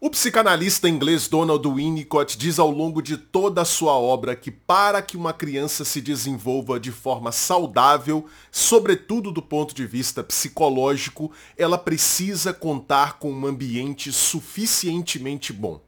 O psicanalista inglês Donald Winnicott diz ao longo de toda a sua obra que para que uma criança se desenvolva de forma saudável, sobretudo do ponto de vista psicológico, ela precisa contar com um ambiente suficientemente bom.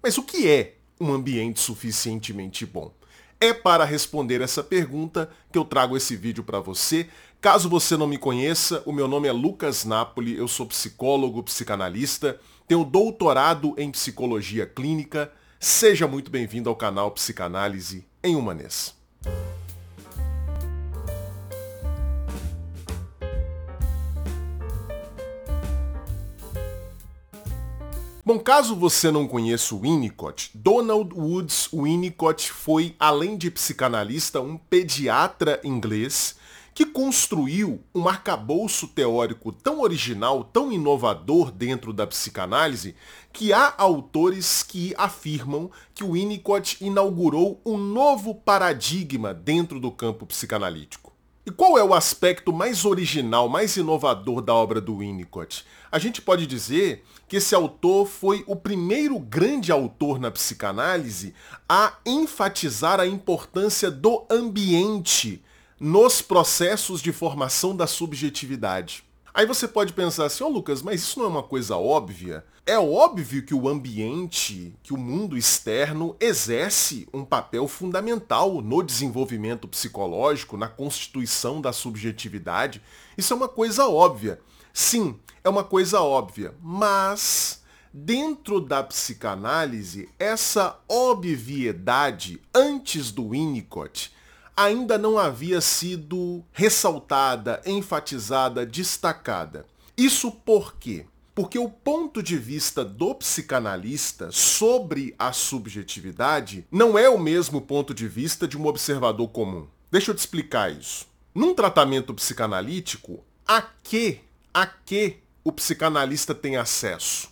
Mas o que é um ambiente suficientemente bom? É para responder essa pergunta que eu trago esse vídeo para você. Caso você não me conheça, o meu nome é Lucas Napoli, eu sou psicólogo, psicanalista tenho doutorado em psicologia clínica. Seja muito bem-vindo ao canal Psicanálise em Humanês. Bom, caso você não conheça o Winnicott, Donald Woods Winnicott foi, além de psicanalista, um pediatra inglês que construiu um arcabouço teórico tão original, tão inovador dentro da psicanálise, que há autores que afirmam que o Winnicott inaugurou um novo paradigma dentro do campo psicanalítico. E qual é o aspecto mais original, mais inovador da obra do Winnicott? A gente pode dizer que esse autor foi o primeiro grande autor na psicanálise a enfatizar a importância do ambiente nos processos de formação da subjetividade. Aí você pode pensar assim, ô oh, Lucas, mas isso não é uma coisa óbvia? É óbvio que o ambiente, que o mundo externo exerce um papel fundamental no desenvolvimento psicológico, na constituição da subjetividade. Isso é uma coisa óbvia. Sim, é uma coisa óbvia, mas dentro da psicanálise, essa obviedade antes do Winnicott ainda não havia sido ressaltada, enfatizada, destacada. Isso por quê? Porque o ponto de vista do psicanalista sobre a subjetividade não é o mesmo ponto de vista de um observador comum. Deixa eu te explicar isso. Num tratamento psicanalítico, a que, a que o psicanalista tem acesso?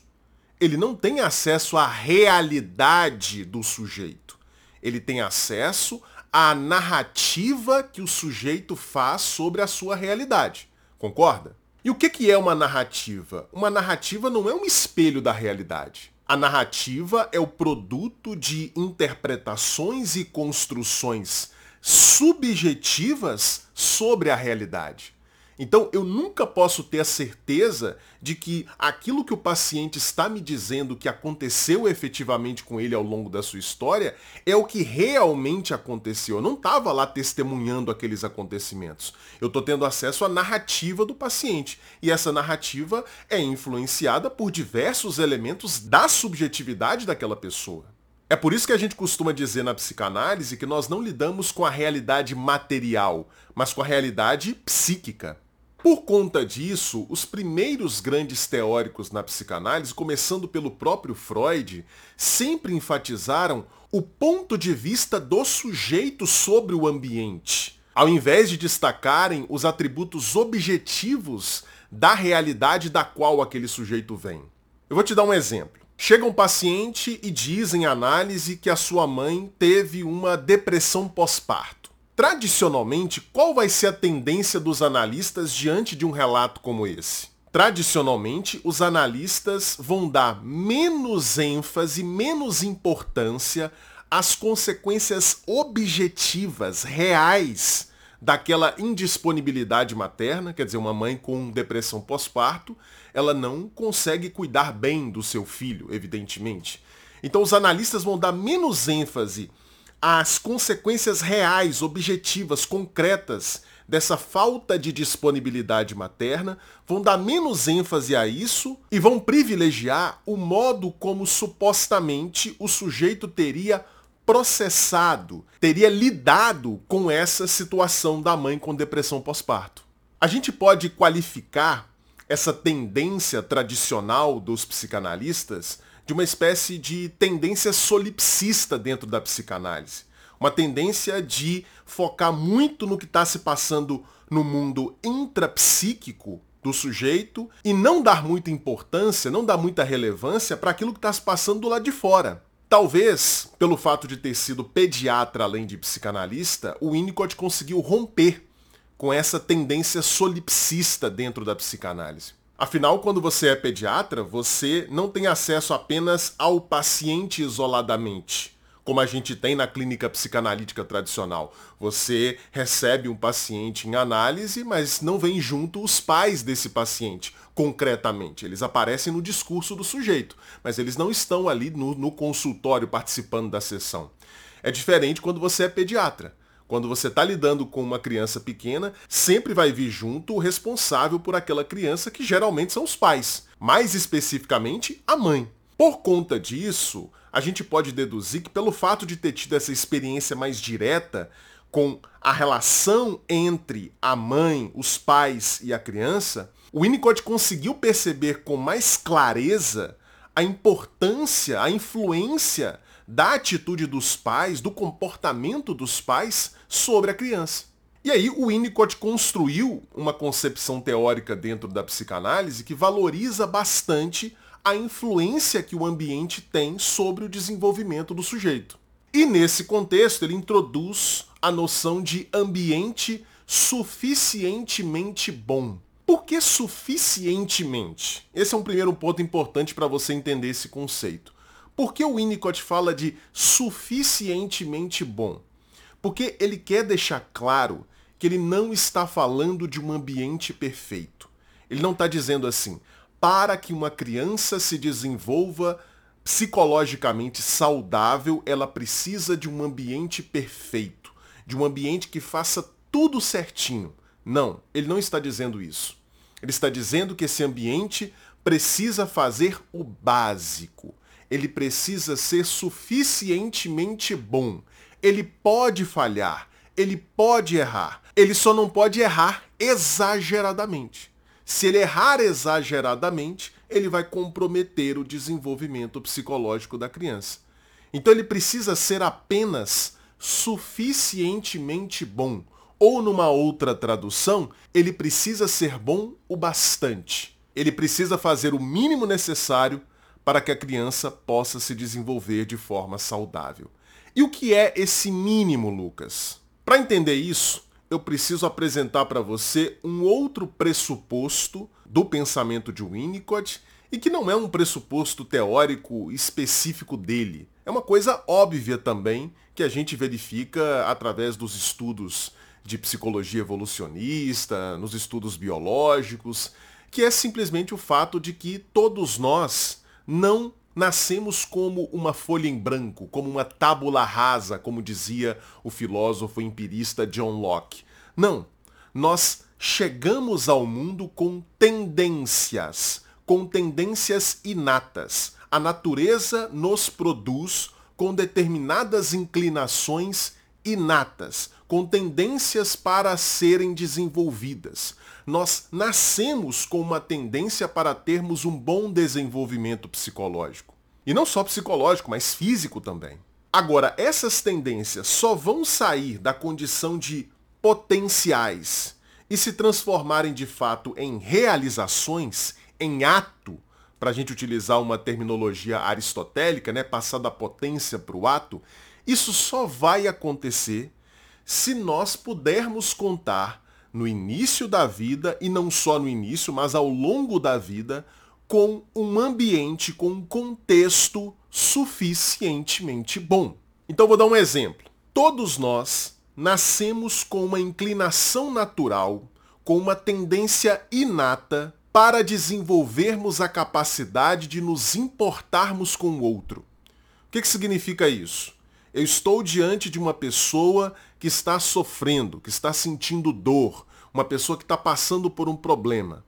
Ele não tem acesso à realidade do sujeito. Ele tem acesso a narrativa que o sujeito faz sobre a sua realidade. Concorda? E o que é uma narrativa? Uma narrativa não é um espelho da realidade. A narrativa é o produto de interpretações e construções subjetivas sobre a realidade. Então, eu nunca posso ter a certeza de que aquilo que o paciente está me dizendo que aconteceu efetivamente com ele ao longo da sua história é o que realmente aconteceu. Eu não estava lá testemunhando aqueles acontecimentos. Eu estou tendo acesso à narrativa do paciente. E essa narrativa é influenciada por diversos elementos da subjetividade daquela pessoa. É por isso que a gente costuma dizer na psicanálise que nós não lidamos com a realidade material, mas com a realidade psíquica. Por conta disso, os primeiros grandes teóricos na psicanálise, começando pelo próprio Freud, sempre enfatizaram o ponto de vista do sujeito sobre o ambiente, ao invés de destacarem os atributos objetivos da realidade da qual aquele sujeito vem. Eu vou te dar um exemplo. Chega um paciente e diz em análise que a sua mãe teve uma depressão pós-parto. Tradicionalmente, qual vai ser a tendência dos analistas diante de um relato como esse? Tradicionalmente, os analistas vão dar menos ênfase, menos importância às consequências objetivas, reais, daquela indisponibilidade materna, quer dizer, uma mãe com depressão pós-parto, ela não consegue cuidar bem do seu filho, evidentemente. Então os analistas vão dar menos ênfase as consequências reais, objetivas, concretas dessa falta de disponibilidade materna, vão dar menos ênfase a isso e vão privilegiar o modo como supostamente o sujeito teria processado, teria lidado com essa situação da mãe com depressão pós-parto. A gente pode qualificar essa tendência tradicional dos psicanalistas de uma espécie de tendência solipsista dentro da psicanálise. Uma tendência de focar muito no que está se passando no mundo intrapsíquico do sujeito e não dar muita importância, não dar muita relevância para aquilo que está se passando do lado de fora. Talvez, pelo fato de ter sido pediatra além de psicanalista, o Winnicott conseguiu romper com essa tendência solipsista dentro da psicanálise. Afinal, quando você é pediatra, você não tem acesso apenas ao paciente isoladamente, como a gente tem na clínica psicanalítica tradicional. Você recebe um paciente em análise, mas não vem junto os pais desse paciente, concretamente. Eles aparecem no discurso do sujeito, mas eles não estão ali no, no consultório participando da sessão. É diferente quando você é pediatra. Quando você está lidando com uma criança pequena, sempre vai vir junto o responsável por aquela criança, que geralmente são os pais, mais especificamente a mãe. Por conta disso, a gente pode deduzir que pelo fato de ter tido essa experiência mais direta com a relação entre a mãe, os pais e a criança, o Winnicott conseguiu perceber com mais clareza a importância, a influência da atitude dos pais, do comportamento dos pais sobre a criança. E aí o Winnicott construiu uma concepção teórica dentro da psicanálise que valoriza bastante a influência que o ambiente tem sobre o desenvolvimento do sujeito. E nesse contexto ele introduz a noção de ambiente suficientemente bom. Por que suficientemente? Esse é um primeiro ponto importante para você entender esse conceito. Por que o Winnicott fala de suficientemente bom? Porque ele quer deixar claro que ele não está falando de um ambiente perfeito. Ele não está dizendo assim, para que uma criança se desenvolva psicologicamente saudável, ela precisa de um ambiente perfeito, de um ambiente que faça tudo certinho. Não, ele não está dizendo isso. Ele está dizendo que esse ambiente precisa fazer o básico. Ele precisa ser suficientemente bom. Ele pode falhar, ele pode errar. Ele só não pode errar exageradamente. Se ele errar exageradamente, ele vai comprometer o desenvolvimento psicológico da criança. Então ele precisa ser apenas suficientemente bom. Ou numa outra tradução, ele precisa ser bom o bastante. Ele precisa fazer o mínimo necessário para que a criança possa se desenvolver de forma saudável. E o que é esse mínimo, Lucas? Para entender isso, eu preciso apresentar para você um outro pressuposto do pensamento de Winnicott e que não é um pressuposto teórico específico dele. É uma coisa óbvia também que a gente verifica através dos estudos de psicologia evolucionista, nos estudos biológicos, que é simplesmente o fato de que todos nós não nascemos como uma folha em branco, como uma tábula rasa, como dizia o filósofo empirista John Locke. Não, nós chegamos ao mundo com tendências, com tendências inatas. A natureza nos produz com determinadas inclinações inatas, com tendências para serem desenvolvidas nós nascemos com uma tendência para termos um bom desenvolvimento psicológico. E não só psicológico, mas físico também. Agora, essas tendências só vão sair da condição de potenciais e se transformarem de fato em realizações, em ato, para a gente utilizar uma terminologia aristotélica, né, passar da potência para o ato, isso só vai acontecer se nós pudermos contar no início da vida, e não só no início, mas ao longo da vida, com um ambiente, com um contexto suficientemente bom. Então vou dar um exemplo. Todos nós nascemos com uma inclinação natural, com uma tendência inata para desenvolvermos a capacidade de nos importarmos com o outro. O que, que significa isso? Eu estou diante de uma pessoa que está sofrendo, que está sentindo dor, uma pessoa que está passando por um problema.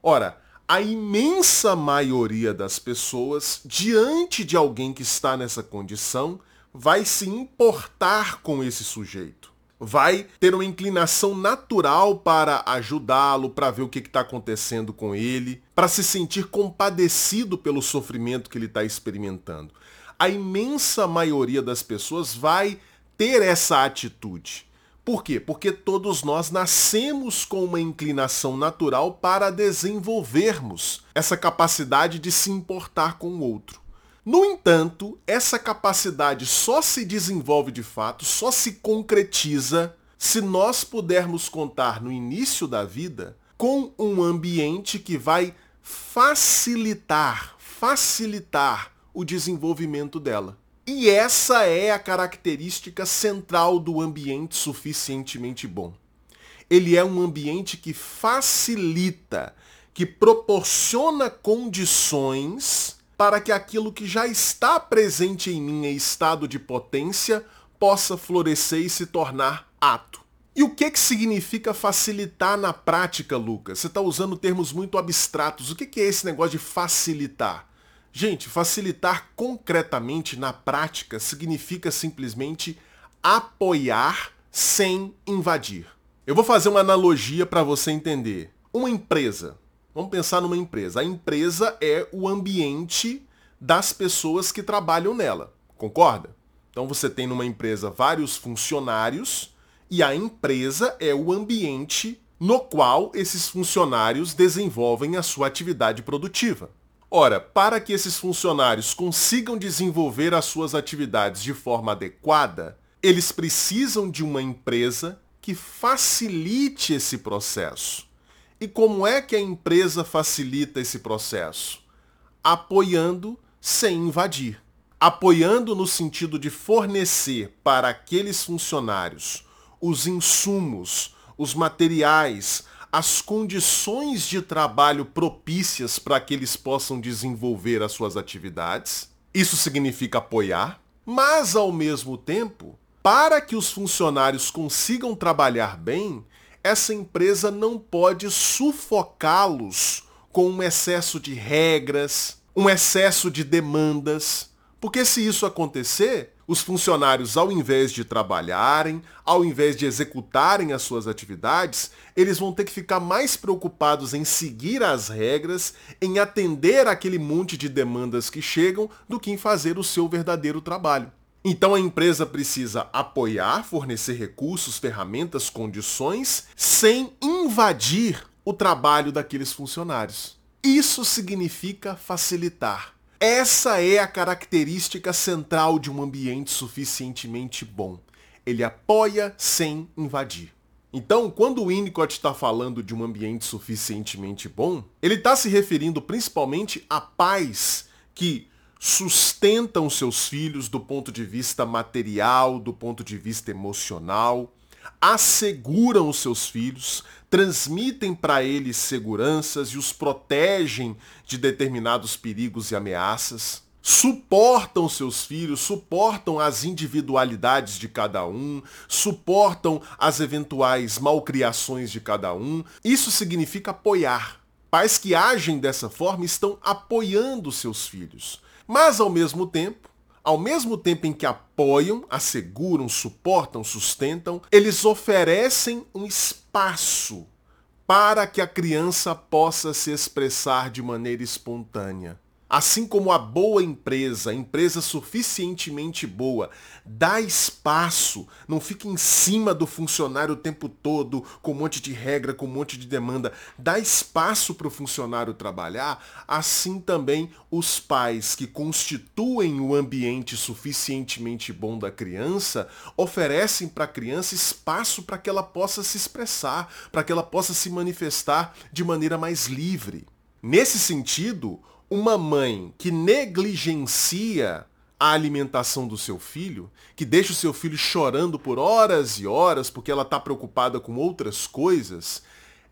Ora, a imensa maioria das pessoas, diante de alguém que está nessa condição, vai se importar com esse sujeito. Vai ter uma inclinação natural para ajudá-lo, para ver o que está acontecendo com ele, para se sentir compadecido pelo sofrimento que ele está experimentando a imensa maioria das pessoas vai ter essa atitude. Por quê? Porque todos nós nascemos com uma inclinação natural para desenvolvermos essa capacidade de se importar com o outro. No entanto, essa capacidade só se desenvolve de fato, só se concretiza se nós pudermos contar no início da vida com um ambiente que vai facilitar, facilitar o desenvolvimento dela. E essa é a característica central do ambiente suficientemente bom. Ele é um ambiente que facilita, que proporciona condições para que aquilo que já está presente em mim em estado de potência possa florescer e se tornar ato. E o que, que significa facilitar na prática, Lucas? Você está usando termos muito abstratos. O que, que é esse negócio de facilitar? Gente, facilitar concretamente na prática significa simplesmente apoiar sem invadir. Eu vou fazer uma analogia para você entender. Uma empresa. Vamos pensar numa empresa. A empresa é o ambiente das pessoas que trabalham nela. Concorda? Então você tem numa empresa vários funcionários e a empresa é o ambiente no qual esses funcionários desenvolvem a sua atividade produtiva. Ora, para que esses funcionários consigam desenvolver as suas atividades de forma adequada, eles precisam de uma empresa que facilite esse processo. E como é que a empresa facilita esse processo? Apoiando sem invadir apoiando no sentido de fornecer para aqueles funcionários os insumos, os materiais, as condições de trabalho propícias para que eles possam desenvolver as suas atividades. Isso significa apoiar, mas ao mesmo tempo, para que os funcionários consigam trabalhar bem, essa empresa não pode sufocá-los com um excesso de regras, um excesso de demandas, porque se isso acontecer, os funcionários, ao invés de trabalharem, ao invés de executarem as suas atividades, eles vão ter que ficar mais preocupados em seguir as regras, em atender aquele monte de demandas que chegam, do que em fazer o seu verdadeiro trabalho. Então a empresa precisa apoiar, fornecer recursos, ferramentas, condições, sem invadir o trabalho daqueles funcionários. Isso significa facilitar. Essa é a característica central de um ambiente suficientemente bom. Ele apoia sem invadir. Então, quando o Winnicott está falando de um ambiente suficientemente bom, ele está se referindo principalmente a pais que sustentam seus filhos do ponto de vista material, do ponto de vista emocional, asseguram os seus filhos, transmitem para eles seguranças e os protegem de determinados perigos e ameaças, suportam seus filhos, suportam as individualidades de cada um, suportam as eventuais malcriações de cada um. Isso significa apoiar. Pais que agem dessa forma estão apoiando seus filhos. Mas, ao mesmo tempo, ao mesmo tempo em que apoiam, asseguram, suportam, sustentam, eles oferecem um espaço para que a criança possa se expressar de maneira espontânea. Assim como a boa empresa, empresa suficientemente boa, dá espaço, não fica em cima do funcionário o tempo todo, com um monte de regra, com um monte de demanda, dá espaço para o funcionário trabalhar, assim também os pais que constituem o ambiente suficientemente bom da criança oferecem para a criança espaço para que ela possa se expressar, para que ela possa se manifestar de maneira mais livre. Nesse sentido, uma mãe que negligencia a alimentação do seu filho, que deixa o seu filho chorando por horas e horas porque ela está preocupada com outras coisas,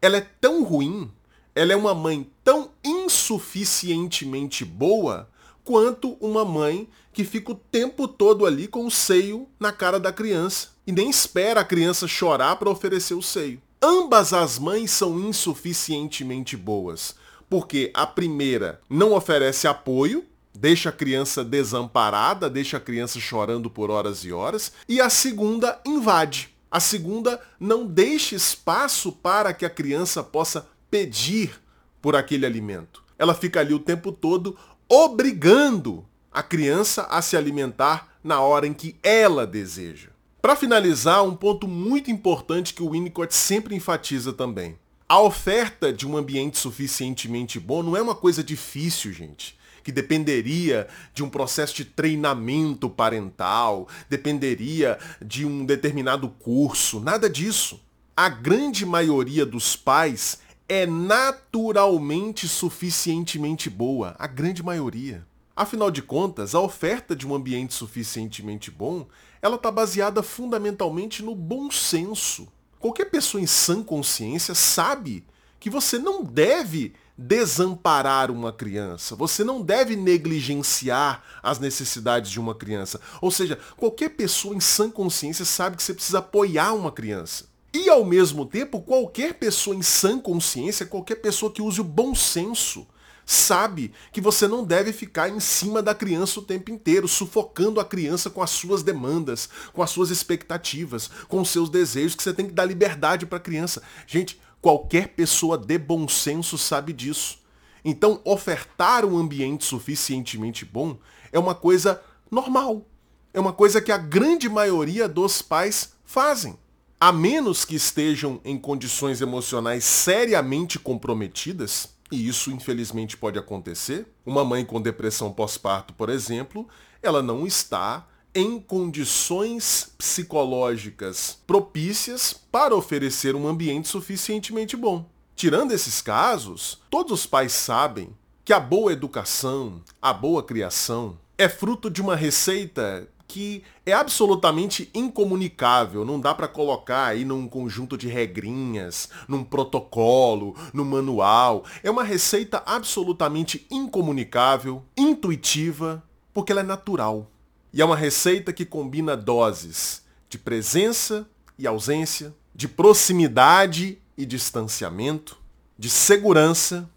ela é tão ruim, ela é uma mãe tão insuficientemente boa quanto uma mãe que fica o tempo todo ali com o seio na cara da criança e nem espera a criança chorar para oferecer o seio. Ambas as mães são insuficientemente boas porque a primeira não oferece apoio, deixa a criança desamparada, deixa a criança chorando por horas e horas, e a segunda invade. A segunda não deixa espaço para que a criança possa pedir por aquele alimento. Ela fica ali o tempo todo obrigando a criança a se alimentar na hora em que ela deseja. Para finalizar, um ponto muito importante que o Winnicott sempre enfatiza também. A oferta de um ambiente suficientemente bom não é uma coisa difícil, gente. Que dependeria de um processo de treinamento parental, dependeria de um determinado curso, nada disso. A grande maioria dos pais é naturalmente suficientemente boa, a grande maioria. Afinal de contas, a oferta de um ambiente suficientemente bom, ela está baseada fundamentalmente no bom senso. Qualquer pessoa em sã consciência sabe que você não deve desamparar uma criança, você não deve negligenciar as necessidades de uma criança. Ou seja, qualquer pessoa em sã consciência sabe que você precisa apoiar uma criança. E ao mesmo tempo, qualquer pessoa em sã consciência, qualquer pessoa que use o bom senso, sabe que você não deve ficar em cima da criança o tempo inteiro, sufocando a criança com as suas demandas, com as suas expectativas, com os seus desejos, que você tem que dar liberdade para a criança. Gente, qualquer pessoa de bom senso sabe disso. Então, ofertar um ambiente suficientemente bom é uma coisa normal. É uma coisa que a grande maioria dos pais fazem a menos que estejam em condições emocionais seriamente comprometidas, e isso infelizmente pode acontecer, uma mãe com depressão pós-parto, por exemplo, ela não está em condições psicológicas propícias para oferecer um ambiente suficientemente bom. Tirando esses casos, todos os pais sabem que a boa educação, a boa criação, é fruto de uma receita que é absolutamente incomunicável, não dá para colocar aí num conjunto de regrinhas, num protocolo, num manual. É uma receita absolutamente incomunicável, intuitiva, porque ela é natural. E é uma receita que combina doses de presença e ausência, de proximidade e distanciamento, de segurança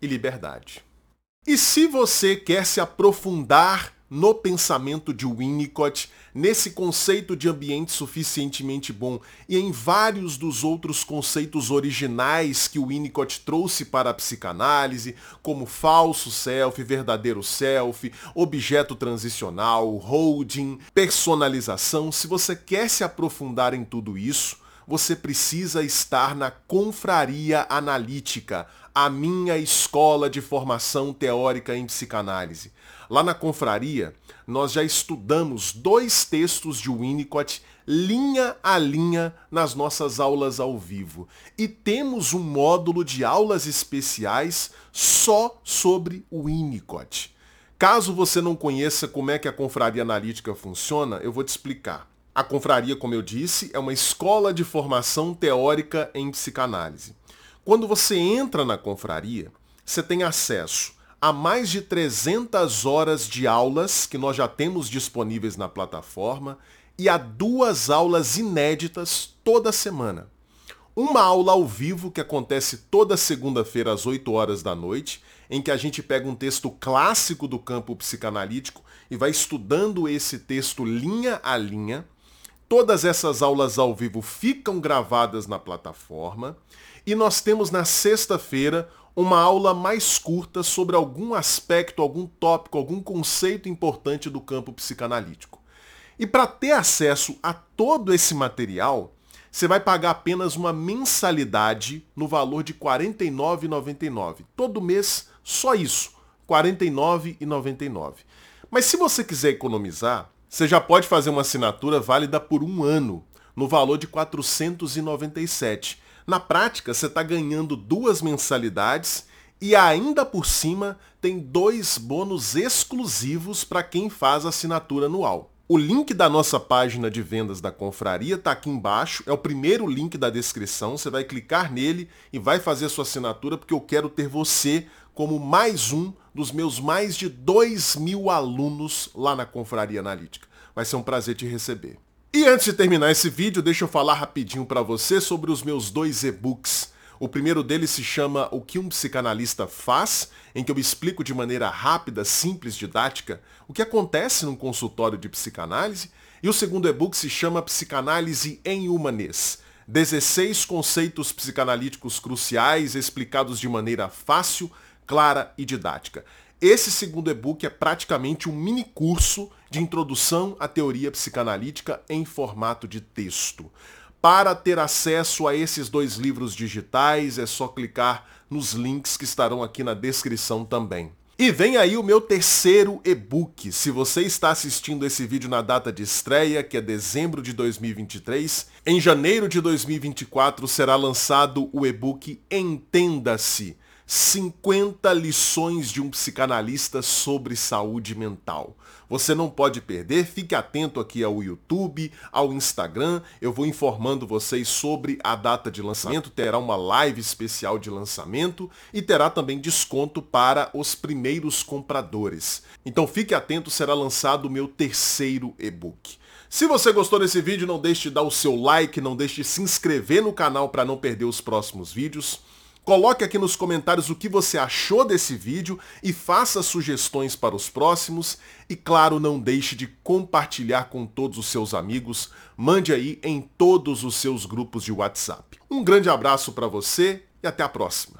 e liberdade. E se você quer se aprofundar no pensamento de Winnicott, nesse conceito de ambiente suficientemente bom e em vários dos outros conceitos originais que Winnicott trouxe para a psicanálise, como falso self, verdadeiro self, objeto transicional, holding, personalização, se você quer se aprofundar em tudo isso, você precisa estar na confraria analítica, a minha escola de formação teórica em psicanálise. Lá na confraria, nós já estudamos dois textos de Winnicott linha a linha nas nossas aulas ao vivo. E temos um módulo de aulas especiais só sobre o Winnicott. Caso você não conheça como é que a confraria analítica funciona, eu vou te explicar. A confraria, como eu disse, é uma escola de formação teórica em psicanálise. Quando você entra na confraria, você tem acesso há mais de 300 horas de aulas que nós já temos disponíveis na plataforma e há duas aulas inéditas toda semana. Uma aula ao vivo que acontece toda segunda-feira às 8 horas da noite, em que a gente pega um texto clássico do campo psicanalítico e vai estudando esse texto linha a linha. Todas essas aulas ao vivo ficam gravadas na plataforma e nós temos na sexta-feira uma aula mais curta sobre algum aspecto, algum tópico, algum conceito importante do campo psicanalítico. E para ter acesso a todo esse material, você vai pagar apenas uma mensalidade no valor de R$ 49,99. Todo mês, só isso, R$ 49,99. Mas se você quiser economizar, você já pode fazer uma assinatura válida por um ano, no valor de R$ 497 na prática, você está ganhando duas mensalidades e ainda por cima tem dois bônus exclusivos para quem faz assinatura anual. O link da nossa página de vendas da confraria está aqui embaixo, é o primeiro link da descrição, você vai clicar nele e vai fazer sua assinatura porque eu quero ter você como mais um dos meus mais de 2 mil alunos lá na Confraria Analítica. Vai ser um prazer te receber. E antes de terminar esse vídeo, deixa eu falar rapidinho para você sobre os meus dois e-books. O primeiro deles se chama O que um psicanalista faz, em que eu explico de maneira rápida, simples, didática, o que acontece num consultório de psicanálise. E o segundo e-book se chama Psicanálise em Humanês. 16 conceitos psicanalíticos cruciais explicados de maneira fácil, clara e didática. Esse segundo e-book é praticamente um mini curso de introdução à teoria psicanalítica em formato de texto. Para ter acesso a esses dois livros digitais, é só clicar nos links que estarão aqui na descrição também. E vem aí o meu terceiro e-book. Se você está assistindo esse vídeo na data de estreia, que é dezembro de 2023, em janeiro de 2024 será lançado o e-book Entenda-se 50 lições de um psicanalista sobre saúde mental. Você não pode perder, fique atento aqui ao YouTube, ao Instagram, eu vou informando vocês sobre a data de lançamento, terá uma live especial de lançamento e terá também desconto para os primeiros compradores. Então fique atento, será lançado o meu terceiro e-book. Se você gostou desse vídeo, não deixe de dar o seu like, não deixe de se inscrever no canal para não perder os próximos vídeos. Coloque aqui nos comentários o que você achou desse vídeo e faça sugestões para os próximos. E claro, não deixe de compartilhar com todos os seus amigos. Mande aí em todos os seus grupos de WhatsApp. Um grande abraço para você e até a próxima.